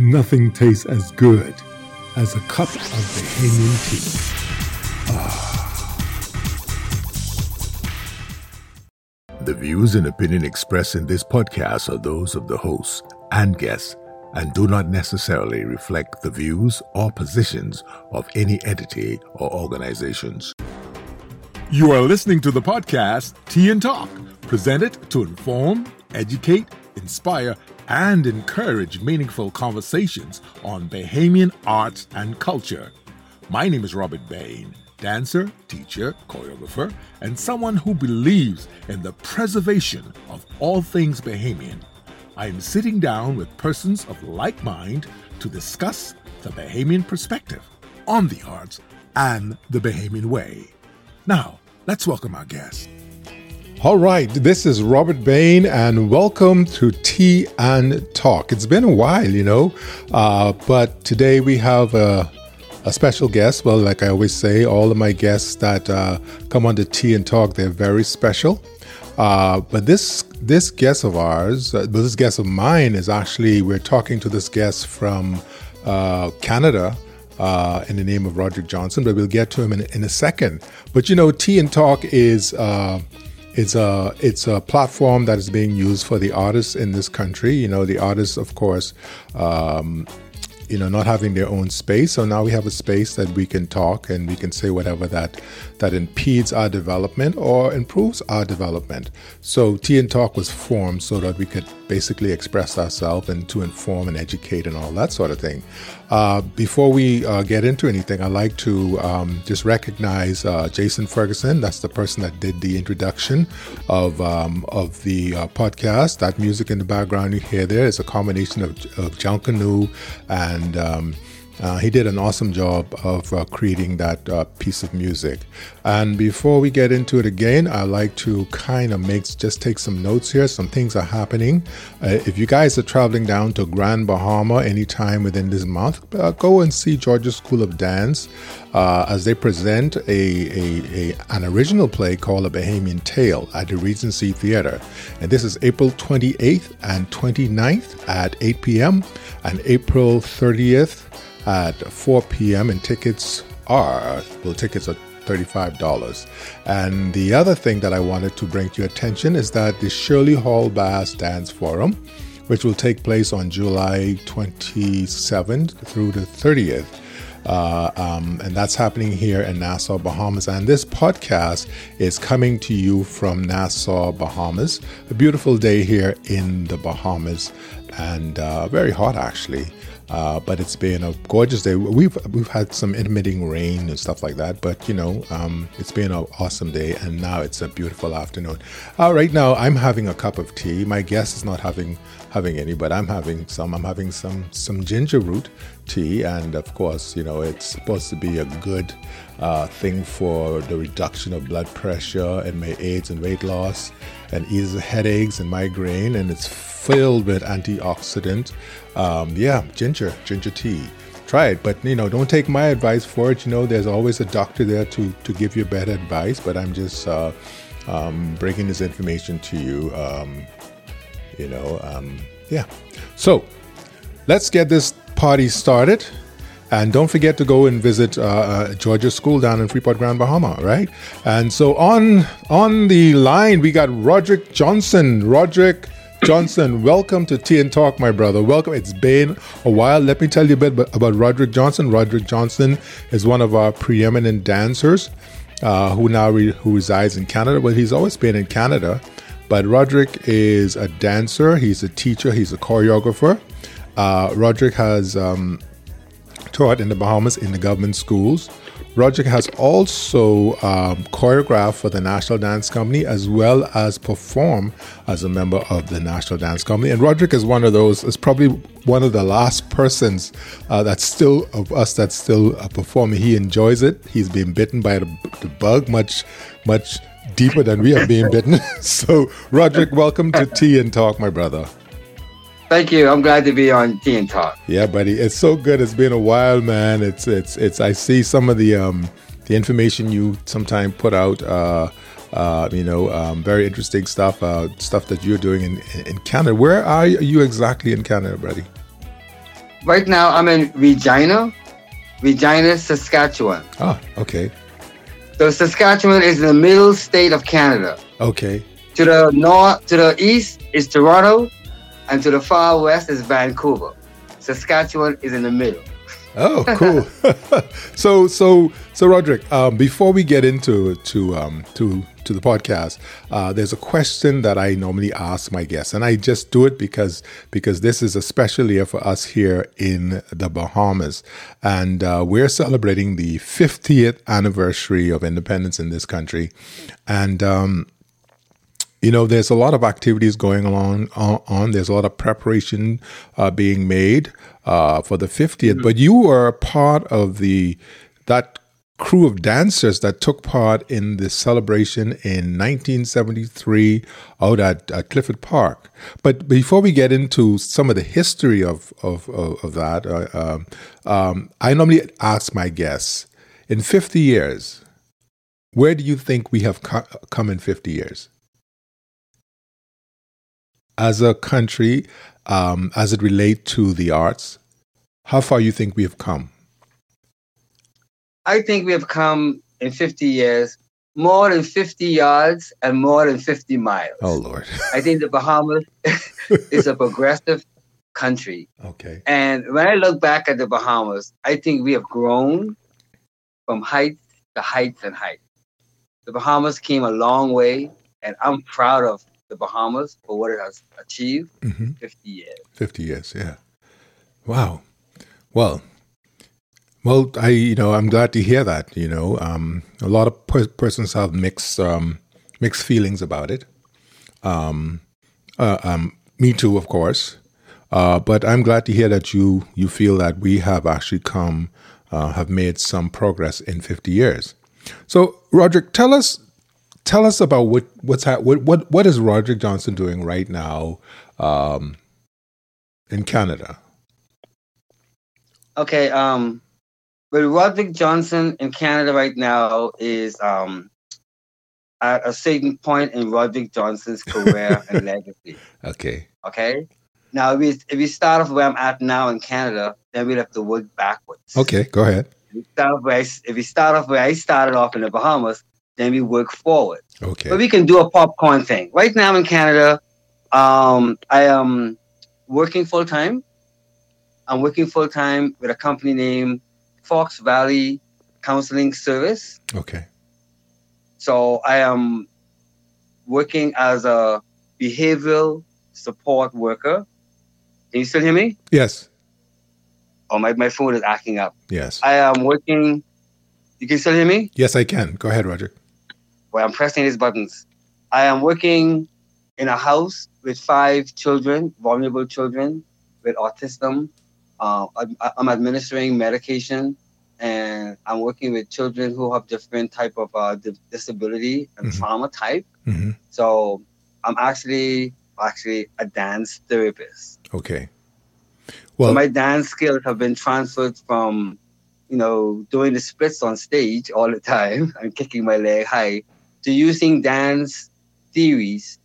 nothing tastes as good as a cup of Bahamian tea. Ah. The views and opinion expressed in this podcast are those of the hosts and guests and do not necessarily reflect the views or positions of any entity or organizations. You are listening to the podcast Tea and Talk, presented to inform, educate, inspire, and encourage meaningful conversations on Bahamian arts and culture. My name is Robert Bain, dancer, teacher, choreographer, and someone who believes in the preservation of all things Bahamian. I am sitting down with persons of like mind to discuss the Bahamian perspective on the arts and the Bahamian way. Now, let's welcome our guest. All right, this is Robert Bain, and welcome to Tea and Talk. It's been a while, you know, uh, but today we have a, a, special guest. Well, like I always say, all of my guests that uh, come on to Tea and Talk, they're very special. Uh, but this this guest of ours, uh, this guest of mine, is actually we're talking to this guest from uh, Canada. Uh, in the name of Roderick Johnson, but we'll get to him in, in a second. But you know, Tea and Talk is uh, it's a it's a platform that is being used for the artists in this country. You know, the artists, of course, um, you know, not having their own space. So now we have a space that we can talk and we can say whatever that that impedes our development or improves our development. So Tea and Talk was formed so that we could basically express ourselves and to inform and educate and all that sort of thing. Uh, before we uh, get into anything, I'd like to um, just recognize uh, Jason Ferguson. That's the person that did the introduction of um, of the uh, podcast. That music in the background you hear there is a combination of, of Canoe and um, uh, he did an awesome job of uh, creating that uh, piece of music. And before we get into it again, I like to kind of make just take some notes here. Some things are happening. Uh, if you guys are traveling down to Grand Bahama anytime within this month, uh, go and see Georgia School of Dance uh, as they present a, a, a, an original play called A Bahamian Tale at the Regency Theater. And this is April 28th and 29th at 8 p.m. and April 30th at 4 p.m. and tickets are well tickets are $35. And the other thing that I wanted to bring to your attention is that the Shirley Hall Bass Dance Forum, which will take place on July 27th through the 30th. Uh, um, and that's happening here in Nassau, Bahamas. And this podcast is coming to you from Nassau, Bahamas. A beautiful day here in the Bahamas, and uh, very hot actually. Uh, but it's been a gorgeous day. We've we've had some intermittent rain and stuff like that, but you know, um, it's been an awesome day, and now it's a beautiful afternoon. Uh, right now, I'm having a cup of tea. My guest is not having having any, but I'm having some. I'm having some some ginger root tea, and of course, you know, it's supposed to be a good uh, thing for the reduction of blood pressure and my aids and weight loss, and eases headaches and migraine, and it's filled with antioxidant. Um, yeah, ginger, ginger tea. Try it, but you know, don't take my advice for it. You know, there's always a doctor there to to give you better advice. But I'm just uh, um, bringing this information to you. Um, you know, um, yeah. So let's get this party started. And don't forget to go and visit uh, uh, Georgia School down in Freeport, Grand Bahama, right? And so on on the line we got Roderick Johnson. Roderick, Johnson, welcome to Tea and Talk, my brother. Welcome. It's been a while. Let me tell you a bit about Roderick Johnson. Roderick Johnson is one of our preeminent dancers uh, who now re- who resides in Canada. Well, he's always been in Canada, but Roderick is a dancer. He's a teacher. He's a choreographer. Uh, Roderick has um, taught in the Bahamas in the government schools. Roderick has also um, choreographed for the National Dance Company as well as performed as a member of the National Dance Company. And Roderick is one of those, is probably one of the last persons uh, that's still, of us that's still uh, performing. He enjoys it. He's been bitten by the, the bug much, much deeper than we have been bitten. so, Roderick, welcome to Tea and Talk, my brother. Thank you. I'm glad to be on Tea and Talk. Yeah, buddy. It's so good. It's been a while, man. It's it's it's. I see some of the um the information you sometimes put out. Uh, uh, you know, um, very interesting stuff. Uh, stuff that you're doing in in Canada. Where are you exactly in Canada, buddy? right now I'm in Regina, Regina, Saskatchewan. Ah, okay. So Saskatchewan is in the middle state of Canada. Okay. To the north, to the east is Toronto, and to the far west is Vancouver. Saskatchewan is in the middle. Oh, cool. so, so, so, Roderick. Um, before we get into to um, to to the podcast, uh, there's a question that I normally ask my guests, and I just do it because because this is a special year for us here in the Bahamas, and uh, we're celebrating the 50th anniversary of independence in this country, and. Um, you know, there's a lot of activities going on. on, on. There's a lot of preparation uh, being made uh, for the 50th. Mm-hmm. But you were part of the that crew of dancers that took part in the celebration in 1973 out at, at Clifford Park. But before we get into some of the history of of, of, of that, uh, um, um I normally ask my guests in 50 years, where do you think we have co- come in 50 years? As a country, um, as it relates to the arts, how far you think we have come? I think we have come in 50 years more than 50 yards and more than 50 miles. Oh, Lord. I think the Bahamas is a progressive country. Okay. And when I look back at the Bahamas, I think we have grown from heights to heights and heights. The Bahamas came a long way, and I'm proud of the Bahamas for what it has achieved mm-hmm. 50 years. 50 years, yeah. Wow. Well, well, I you know I'm glad to hear that. You know, um, a lot of per- persons have mixed um, mixed feelings about it. Um, uh, um, me too, of course. Uh, but I'm glad to hear that you you feel that we have actually come uh, have made some progress in 50 years. So, Roderick, tell us tell us about what what's ha- what what what is Roderick Johnson doing right now um, in Canada? Okay, um, but Roderick Johnson in Canada right now is um, at a certain point in Roderick Johnson's career and legacy. Okay. Okay. Now, if we, if we start off where I'm at now in Canada, then we'd have to work backwards. Okay, go ahead. If we start off where I, if we start off where I started off in the Bahamas, then we work forward. Okay. But we can do a popcorn thing. Right now in Canada, um, I am working full time. I'm working full time with a company named Fox Valley Counseling Service. Okay. So I am working as a behavioral support worker. Can you still hear me? Yes. Oh, my, my phone is acting up. Yes. I am working. You can still hear me? Yes, I can. Go ahead, Roger where I'm pressing these buttons. I am working in a house with five children, vulnerable children with autism. Uh, I'm administering medication, and I'm working with children who have different type of uh, disability and mm-hmm. trauma type. Mm-hmm. So I'm actually actually a dance therapist. Okay. Well, so my dance skills have been transferred from, you know, doing the splits on stage all the time and kicking my leg high to using dance theories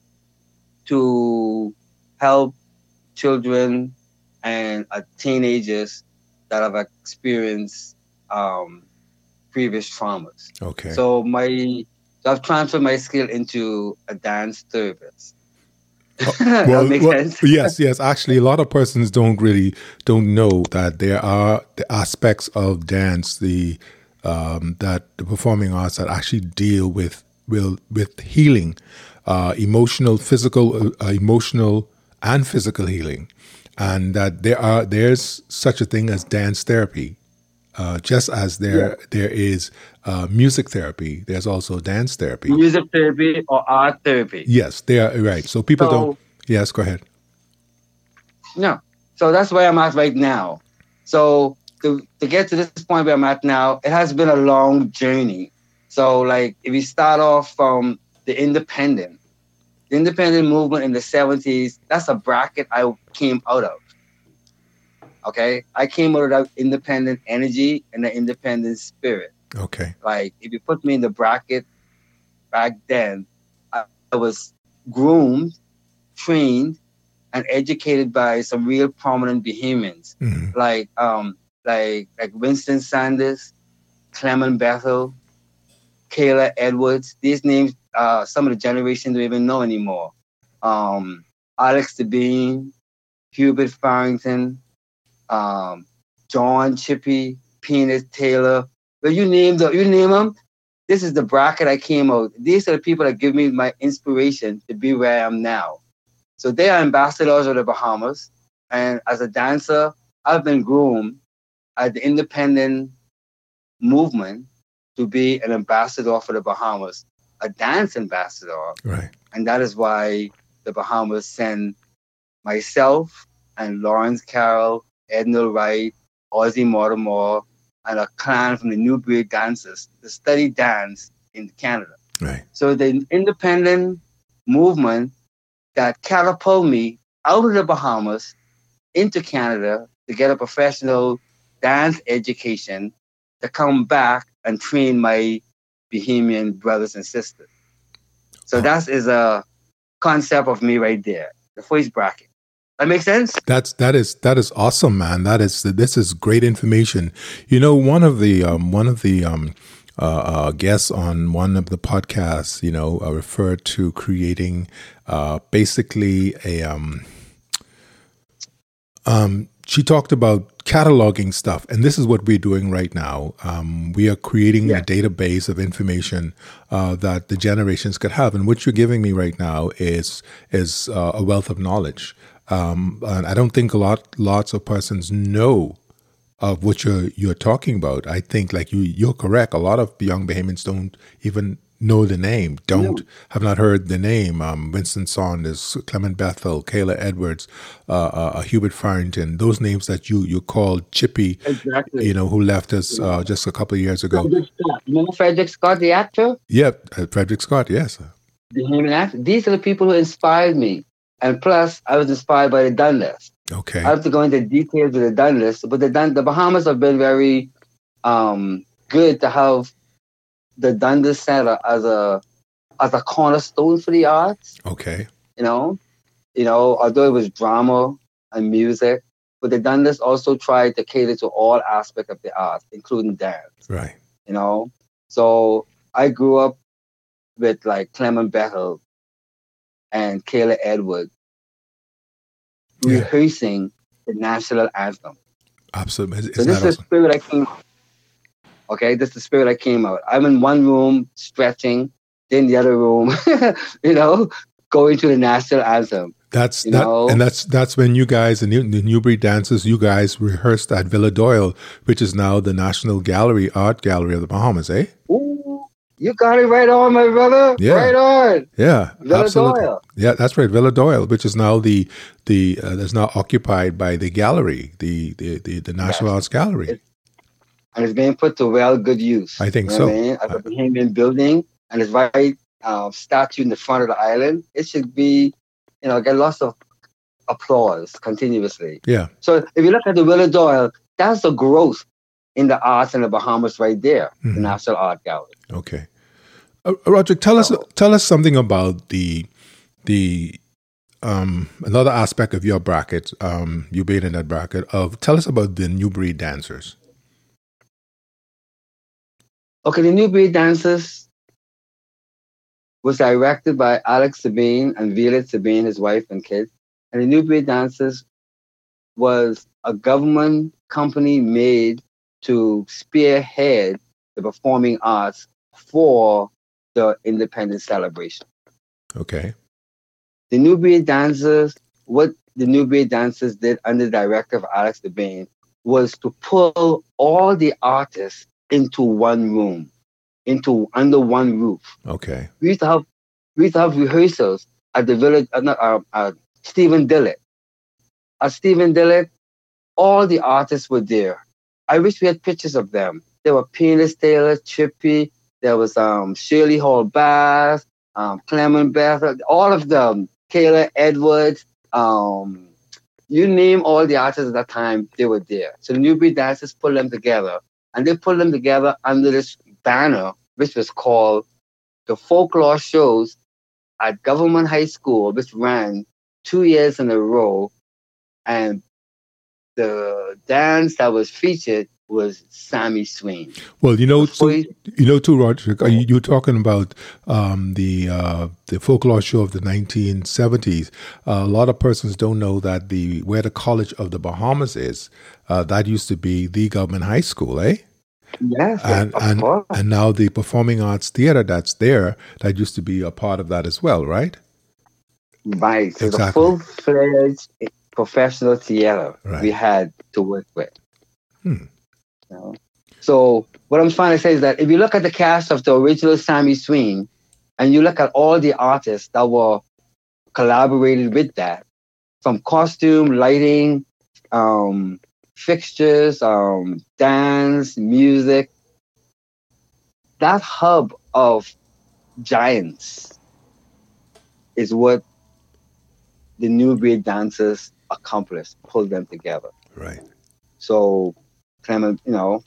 to help children and uh, teenagers that have experienced um, previous traumas. Okay. So my so I've transferred my skill into a dance therapist. Oh, well, well yes, yes. Actually, a lot of persons don't really don't know that there are the aspects of dance, the um, that the performing arts that actually deal with will with healing, uh, emotional, physical, uh, emotional, and physical healing, and that there are there's such a thing as dance therapy. Uh, just as there yeah. there is uh, music therapy, there's also dance therapy. Music therapy or art therapy. Yes, they are right. So people so, don't. Yes, go ahead. No, so that's where I'm at right now. So to, to get to this point where I'm at now, it has been a long journey. So, like, if we start off from the independent, the independent movement in the 70s, that's a bracket I came out of. Okay. I came out of that independent energy and the independent spirit. Okay. Like, if you put me in the bracket back then, I, I was groomed, trained, and educated by some real prominent Bahamians, Mhm. like um, like like Winston Saunders, Clement Bethel, Kayla Edwards. These names, uh, some of the generation don't even know anymore. Um, Alex Devine, Hubert Farrington, um, John Chippy, Peanut Taylor. But you name the, you name them. This is the bracket I came out. These are the people that give me my inspiration to be where I am now. So they are ambassadors of the Bahamas. And as a dancer, I've been groomed at the independent movement to be an ambassador for the Bahamas, a dance ambassador. Right. And that is why the Bahamas send myself and Lawrence Carroll, Edna Wright, Ozzy Mortimer, and a clan from the New Breed Dancers to study dance in Canada. Right. So the independent movement that catapulted me out of the Bahamas into Canada to get a professional dance education to come back and train my Bahamian brothers and sisters. So that is a concept of me right there, the first bracket. That makes sense? That's that is that is awesome, man. That is this is great information. You know, one of the um, one of the um, uh, uh, guests on one of the podcasts, you know, uh, referred to creating uh, basically a um, um, she talked about cataloging stuff, and this is what we're doing right now. Um, we are creating Yeah. a database of information uh, that the generations could have, and what you're giving me right now is is uh, a wealth of knowledge. Um, and I don't think a lot lots of persons know of what you're you're talking about. I think like you you're correct. A lot of young Bahamians don't even know the name, don't have not heard the name. Um, Winston Saunders, Clement Bethel, Kayla Edwards, uh, uh, Hubert Farrington. Those names that you you called Chippy, Exactly. you know, who left us uh, just a couple of years ago. Frederick Scott. Remember Frederick Scott, the actor? Yep, uh, Frederick Scott. Yes. The Bahamian actor. These are the people who inspired me. And plus, I was inspired by the Dundas. Okay. I have to go into details of the Dundas, but the Dun- the Bahamas have been very um, good to have the Dundas Center as a as a cornerstone for the arts. Okay. You know, you know, although it was drama and music, but the Dundas also tried to cater to all aspects of the arts, including dance. Right. You know, so I grew up with like Clement Bethel and Kayla Edwards Yeah. rehearsing the national anthem. Absolutely. Isn't So this is the awesome? spirit I came. Okay, this is the spirit I came out. I'm in one room stretching, then the other room, you know, going to the national anthem. That's that, know? and that's that's when you guys, the new, the New Breed dancers, you guys rehearsed at Villa Doyle, which is now the National Gallery Art Gallery of the Bahamas, eh? Ooh, you got it right on, my brother. Yeah. Right on. Yeah, Villa absolutely. Doyle. Yeah, that's right, Villa Doyle, which is now the the uh, that's now occupied by the gallery, the the the, the National Yes. Arts Gallery. It- And it's being put to well good use. I think You know so. I mean? As a Bahamian building, and it's right uh, statue in the front of the island. It should be, you know, get lots of applause continuously. Yeah, So if you look at the Villa Doyle, that's the growth in the arts in the Bahamas right there, Mhm. the National Art Gallery. okay. Uh, Roger, tell us tell us something about the the um another aspect of your bracket, um you being in that bracket of tell us about the New Breed dancers. Okay, the New Breed Dancers was directed by Alex Sabine and Violet Sabine, his wife and kids. And the New Breed Dancers was a government company made to spearhead the performing arts for the independence celebration. Okay. The New Breed Dancers, what the New Breed Dancers did under the director of Alex Devane was to pull all the artists into one room, into under one roof. Okay. We used to have we used to have rehearsals at the village uh, uh, uh, Stephen Dillett. At Stephen Dillett, all the artists were there. I wish we had pictures of them. There were Peanuts Taylor, Chippy, there was um, Shirley Hall Bass, um, Clement Beth, all of them, Kayla Edwards, um, you name all the artists at that time, they were there. So the New Dancers put them together, and they put them together under this banner, which was called the Folklore Shows at Government High School, which ran two years in a row, and the dance that was featured was Sammy Swing. Well, you know, so, Before you know too, Roger. You, you're talking about um, the uh, the folklore show of the 1970s. Uh, a lot of persons don't know that the where the College of the Bahamas is. Uh, that used to be the government high school, eh? Yes, And of and course. and now the performing arts theater that's there that used to be a part of that as well, right? Right. So the Exactly. full fledged professional theater Right. we had to work with. Hmm. Know? So what I'm trying to say is that if you look at the cast of the original Sammy Swing and you look at all the artists that were collaborated with that, from costume, lighting, um, fixtures, um, dance, music, that hub of giants is what the new breed dancers accomplished, pulled them together. Right. So, kind of, you know,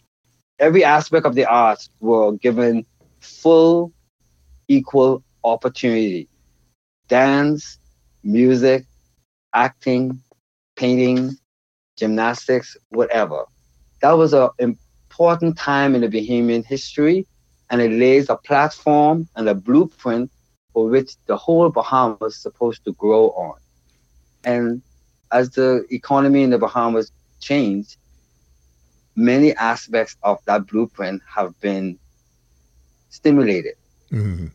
every aspect of the arts were given full, equal opportunity. Dance, music, acting, painting, gymnastics, whatever. That was an important time in the Bahamian history, and it lays a platform and a blueprint for which the whole Bahamas is supposed to grow on. And as the economy in the Bahamas changed, many aspects of that blueprint have been stimulated. Mhm.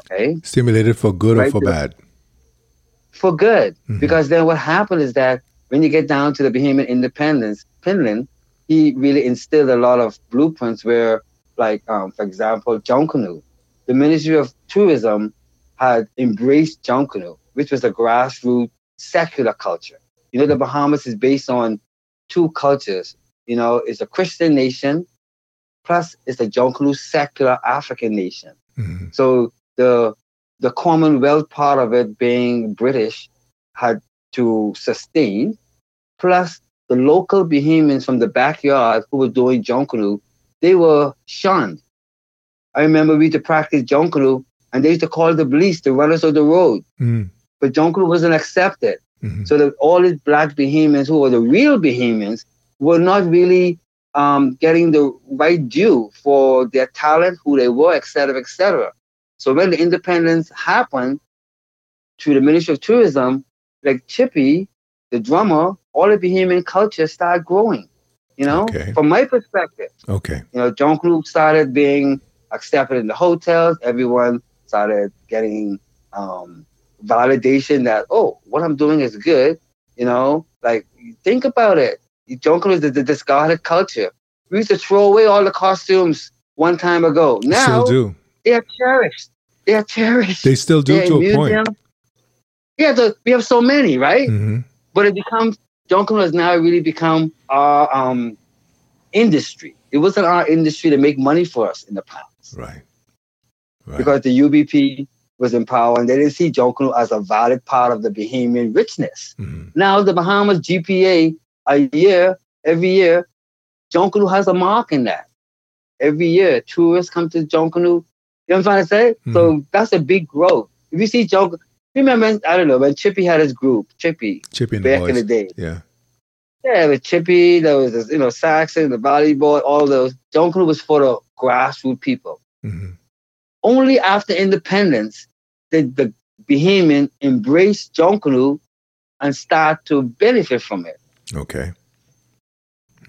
Okay, Stimulated for good or for bad. for good, Mhm. because then what happened is that when you get down to the Bahamian independence, Pindling, he really instilled a lot of blueprints where, like, um, for example, Jonkanu, the Ministry of Tourism had embraced Jonkanu, which was a grassroots secular culture. You know, the Bahamas is based on two cultures. You know, it's a Christian nation, plus it's a Jonkanu secular African nation. Mhm. So the the Commonwealth part of it being British had to sustain, plus the local Bahamians from the backyard who were doing Jonkanu, they were shunned. I remember we used to practice Jonkanu and they used to call the police, the runners of the road. Mm. But Jonkanu wasn't accepted. Mhm. So that all these black Bahamians who were the real Bahamians were not really um, getting the right due for their talent, who they were, et cetera, et cetera. So when the independence happened to the Ministry of Tourism, like Chippy, the drummer, all the Bahamian culture started growing. You know, Okay. from my perspective, Okay. you know, John Group started being accepted in the hotels. Everyone started getting um, validation that, oh, what I'm doing is good. You know, like think about it. Group is the, the discarded culture. We used to throw away all the costumes one time ago. Now still do. they are cherished. They are cherished. They still do They're to a point. Yeah, the, we have so many, right? Mhm. but it becomes Jungle has now really become our um, industry. It wasn't our industry to make money for us in the past Right. Right. because the UBP was in power and they didn't see Jungle as a valid part of the Bahamian richness. Mhm. Now the Bahamas GPA a year, every year, Jungle has a mark in that. Every year, tourists come to Jungle. You know what I'm trying to say? So that's a big growth. If you see Jungle, remember, I don't know, when Chippy had his group, Chippy, Chippy the back boys. in the day. Yeah. Yeah, the chippy, there was this, you know, Saxon, the Valley Boys, all those. Jungle was for the grassroots people. Mhm. Only after independence did the Bahamian embrace Jungle and start to benefit from it. Okay.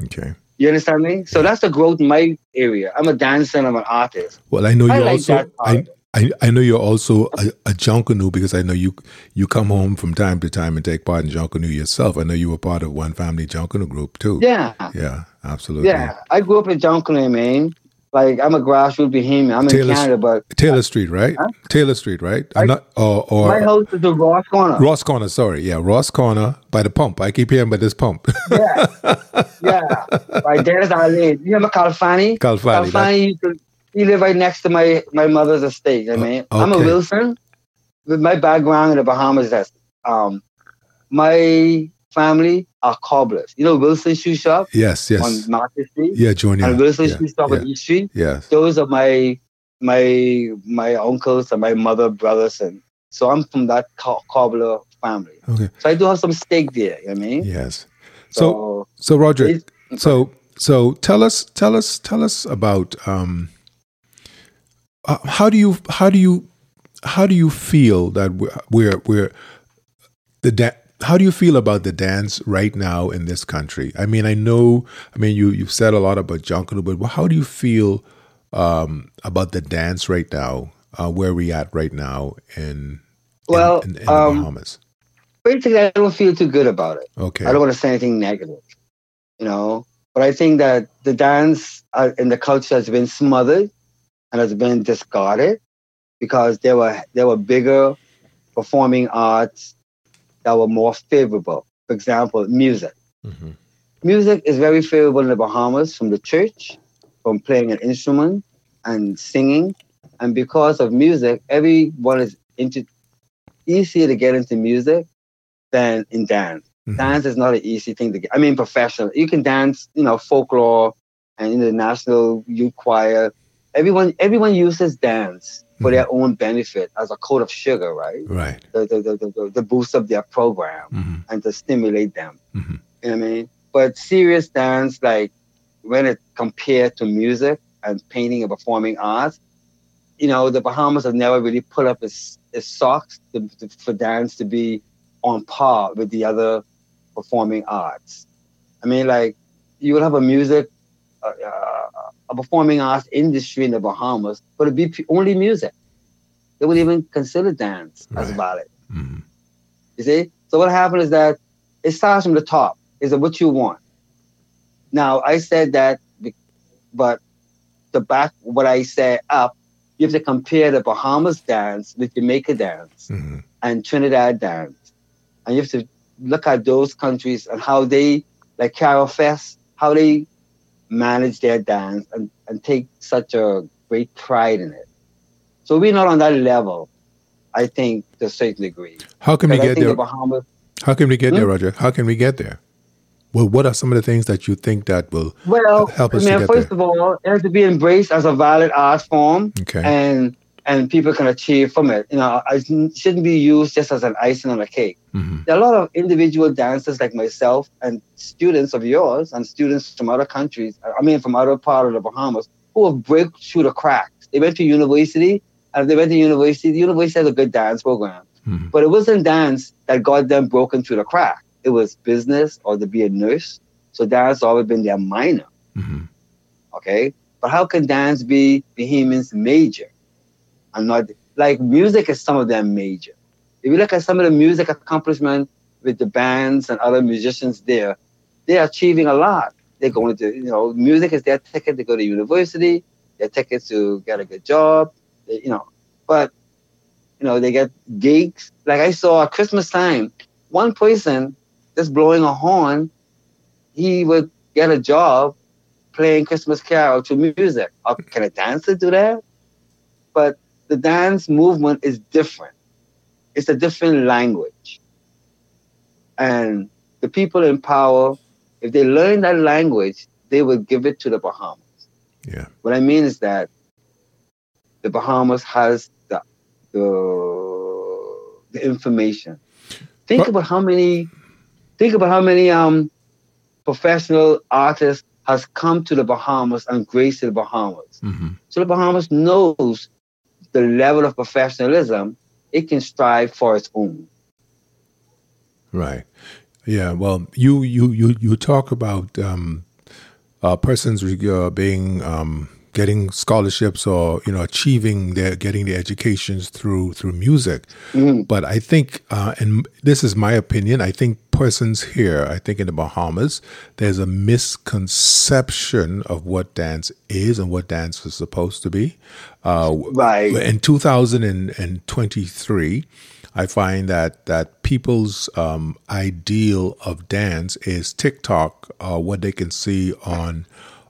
Okay. You understand me? So that's the growth in my area. I'm a dancer and I'm an artist. Well, I know you like also. I. I I know you're also a, a Junkanoo because I know you you come home from time to time and take part in Junkanoo yourself. I know you were part of one family Junkanoo group too. Yeah, Yeah. Absolutely. yeah. I grew up in Junkanoo, man. Like I'm a grassroots Bahamian. I'm in Canada, but Taylor Street, right? Huh? Taylor Street, right? I'm not, or or my house is the Ross Corner. Ross Corner. Sorry, yeah, Ross Corner by the pump. I keep hearing about this pump. Yeah, yeah. Right there's our lane. You remember Calfani? Calfani, that- Calfani to, he lived right next to my, my mother's estate. I mean, I'm a. Wilson. With my background in the Bahamas, that's um, my family are cobblers. You know Wilson Shoe Shop yes, yes, on Market Street yeah, Junior. and Wilson yeah, Shoe Shop yeah, on East Street. yes. Those are my my my uncles and my mother brothers, and so I'm from that co- cobbler family. Okay. So I do have some stake there. You know what I mean? Yes. So So so Roger, so so tell us tell us tell us about um uh, how do you how do you how do you feel that we're we're, we're the da- how do you feel about the dance right now in this country? I mean, I know. I mean, you you've said a lot about Jungle, but how do you feel um, about the dance right now? Uh, where we at right now in Well, in, in, in the um, Bahamas? basically, I don't feel too good about it. Okay, I don't want to say anything negative, you know. But I think that the dance uh, in the culture has been smothered and has been discarded because there were there were bigger performing arts that were more favorable. For example, music. Mhm. Music is very favorable in the Bahamas from the church, from playing an instrument and singing. And because of music, everyone is into easier to get into music than in dance. Mhm. Dance is not an easy thing to get. I mean, professional. You can dance, you know, folklore and in the national youth choir. Everyone, everyone uses dance for their own benefit as a coat of sugar, right? right. The, the, the, the, boost of their program hmm and to stimulate them. Mhm. You know what I mean? But serious dance, like when it compared to music and painting and performing arts, you know, the Bahamas have never really put up its, its socks to, to, for dance to be on par with the other performing arts. I mean, like you would have a music, a performing arts industry in the Bahamas, but it'd be only music. They wouldn't even consider dance as Right. valid. hmm You see? So what happened is that it starts from the top. Is it what you want? Now I said that, but the back what I said up, you have to compare the Bahamas dance with Jamaica dance hmm and Trinidad dance, and you have to look at those countries and how they, like Carol Fest, how they manage their dance and, and take such a great pride in it. So we're not on that level, I think, to a certain degree. How can we get there? the Bahamas How can we get there, Hmm? Roger? How can we get there? Well, what are some of the things that you think that will Well, help us I to get first there? of all, it has to be embraced as a valid art form, Okay. and and people can achieve from it. You know, it shouldn't be used just as an icing on a cake. hmm There are a lot of individual dancers like myself and students of yours and students from other countries. I mean, from other part of the Bahamas who have break through the cracks. They went to university, and if they went to university, the university has a good dance program. hmm But it wasn't dance that got them broken through the crack. It was business or to be a nurse. So dance has always been their minor hmm okay? But how can dance be Bahamians' major? And not like music is some of them major. If you look at some of the music accomplishment with the bands and other musicians there, they're achieving a lot. They're going to, you know, music is their ticket to go to university, their ticket to get a good job, they, you know. But, you know, they get gigs. Like I saw at Christmas time, one person just blowing a horn, he would get a job playing Christmas carol to music. Or can a dancer do that? But the dance movement is different. It's a different language. And the people in power, if they learn that language, they will give it to the Bahamas. Yeah. What I mean is that the Bahamas has the the, the information. Think But- about how many think about how many um professional artists has come to the Bahamas and graced the Bahamas. hmm So the Bahamas knows the level of professionalism it can strive for its own. Right. Yeah. Well, you you you you talk about um, uh, persons uh, being um, getting scholarships or you know achieving their getting their educations through through music. Mhm. But I think, uh, and this is my opinion, I think persons here, I think in the Bahamas, there's a misconception of what dance is and what dance is supposed to be. Uh, Right. in 2023, I find that that people's um, ideal of dance is TikTok, uh, what they can see on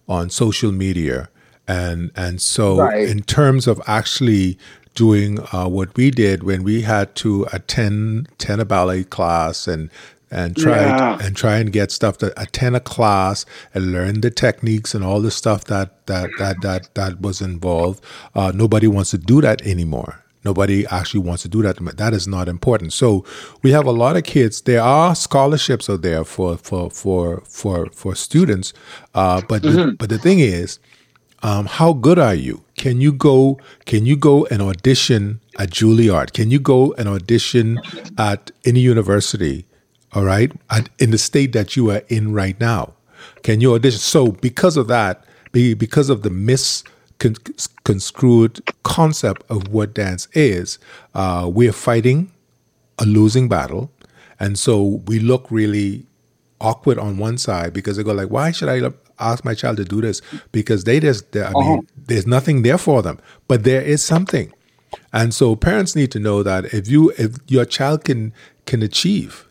on social media, and and so Right. in terms of actually doing uh, what we did when we had to attend attend a ballet class and and try Yeah. and try and get stuff to attend a class and learn the techniques and all the stuff that that that that that was involved. Uh, nobody wants to do that anymore. Nobody actually wants to do that. That is not important. So we have a lot of kids. There are scholarships out there for for for for for students, uh, but mm-hmm. the, but the thing is, um, how good are you? Can you go? Can you go and audition at Juilliard? Can you go and audition at any university? All right, at, in the state that you are in right now, can you audition? So because of that, because of the misconstrued concept of what dance is, uh, we're fighting a losing battle. And so we look really awkward on one side because they go like, why should I ask my child to do this? Because they just, I mean, uh-huh. there's nothing there for them, but there is something. And so parents need to know that if you, if your child can, can achieve,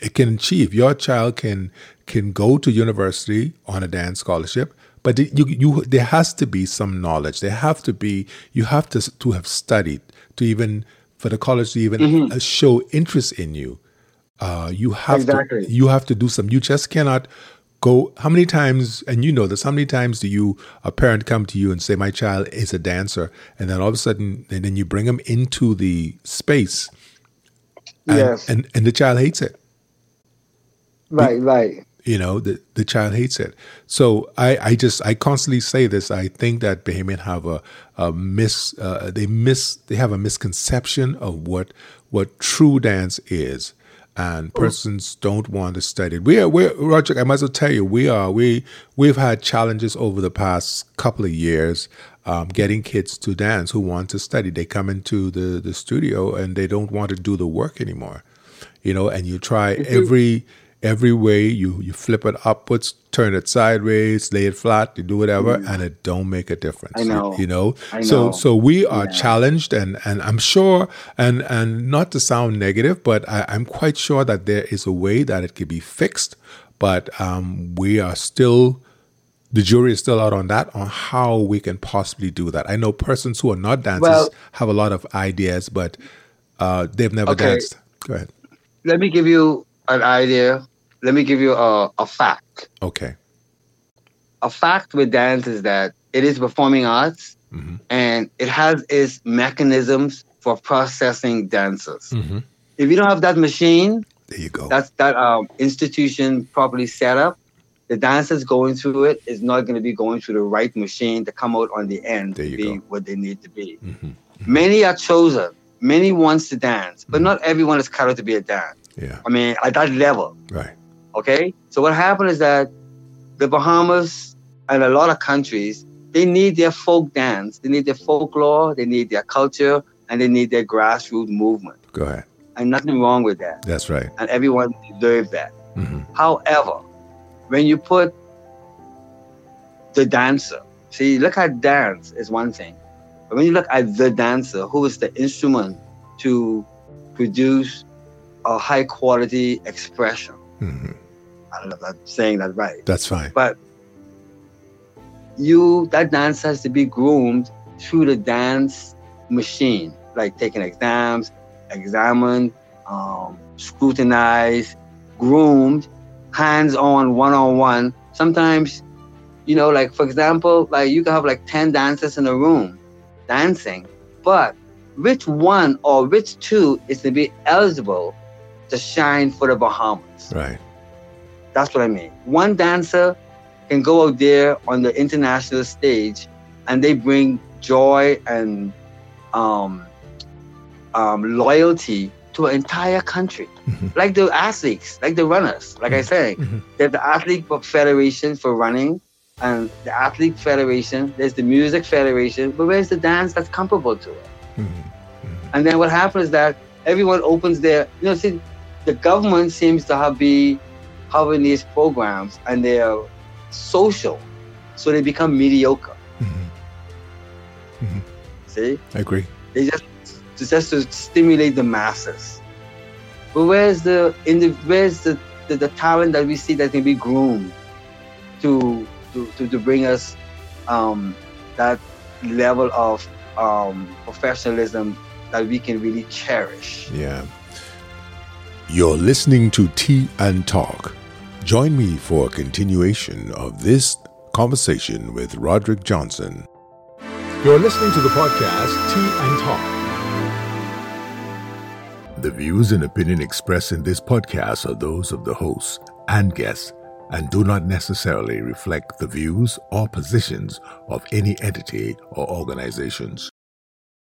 it can achieve, your child can, can go to university on a dance scholarship but you, you, there has to be some knowledge. There have to be, you have to, to have studied to even, for the college to even mm-hmm. Uh, show interest in you. Uh, you have exactly. to, you have to do some, you just cannot go, how many times, and you know this, how many times do you, a parent come to you and say, my child is a dancer, and then all of a sudden, and then you bring them into the space, and, yes. and, and the child hates it. Right, right you know the, the child hates it so i i just i constantly say this i think that bahamian have a, a mis uh, they miss they have a misconception of what what true dance is and persons don't want to study. We are, we Roger. I might as well tell you, we are, we, we've had challenges over the past couple of years, um, getting kids to dance who want to study. They come into the, the studio and they don't want to do the work anymore, you know, and you try every, every way. You you flip it upwards, turn it sideways, lay it flat, you do whatever, mm. and it don't make a difference. I know. You, know? I so know. so we are yeah. challenged and and I'm sure and and not to sound negative, but I, I'm quite sure that there is a way that it could be fixed. But um, we are still the jury is still out on that on how we can possibly do that. I know persons who are not dancers well, have a lot of ideas, but uh, they've never okay. danced. Go ahead. Let me give you an idea let me give you a, a fact. Okay. A fact with dance is that it is performing arts mm-hmm. and it has its mechanisms for processing dancers. Mm-hmm. If you don't have that machine, there you go. That's that um, institution properly set up. The dancers going through it is not going to be going through the right machine to come out on the end to be go. what they need to be. Mm-hmm. mm-hmm. Many are chosen. Many wants to dance, but mm-hmm. not everyone is cut out to be a dance. Yeah. I mean, at that level. Right. Okay? So what happened is that the Bahamas and a lot of countries, they need their folk dance, they need their folklore, they need their culture, and they need their grassroots movement. Go ahead. And nothing wrong with that. That's right. And everyone deserves that. Mm-hmm. However, when you put the dancer, see, look at dance is one thing. But when you look at the dancer, who is the instrument to produce a high quality expression, Mm-hmm. I don't know if I'm saying that right. That's fine. But you, that dance has to be groomed through the dance machine, like taking exams, examined, um, scrutinized, groomed, hands on, one on one. Sometimes, you know, like for example, like you can have like 10 dancers in a room dancing, but which one or which two is to be eligible to shine for the Bahamas. Right. That's what I mean. One dancer can go out there on the international stage and they bring joy and um, um, loyalty to an entire country. Mm-hmm. Like the athletes, like the runners, like mm-hmm. I said, mm-hmm. there's the Athlete Federation for running and the Athlete Federation, there's the Music Federation, but where's the dance that's comparable to it? Mm-hmm. Mm-hmm. And then what happens is that everyone opens their, you know, see, the government seems to have be having these programs and they're social, so they become mediocre. Mm-hmm. Mm-hmm. See, I agree. They just just to stimulate the masses. But where's the in the where's the, the, the talent that we see that can be groomed to to, to, to bring us um, that level of um, professionalism that we can really cherish. Yeah. You're listening to Tea and Talk. Join me for a continuation of this conversation with Roderick Johnson. You're listening to the podcast Tea and Talk. The views and opinion expressed in this podcast are those of the hosts and guests and do not necessarily reflect the views or positions of any entity or organizations.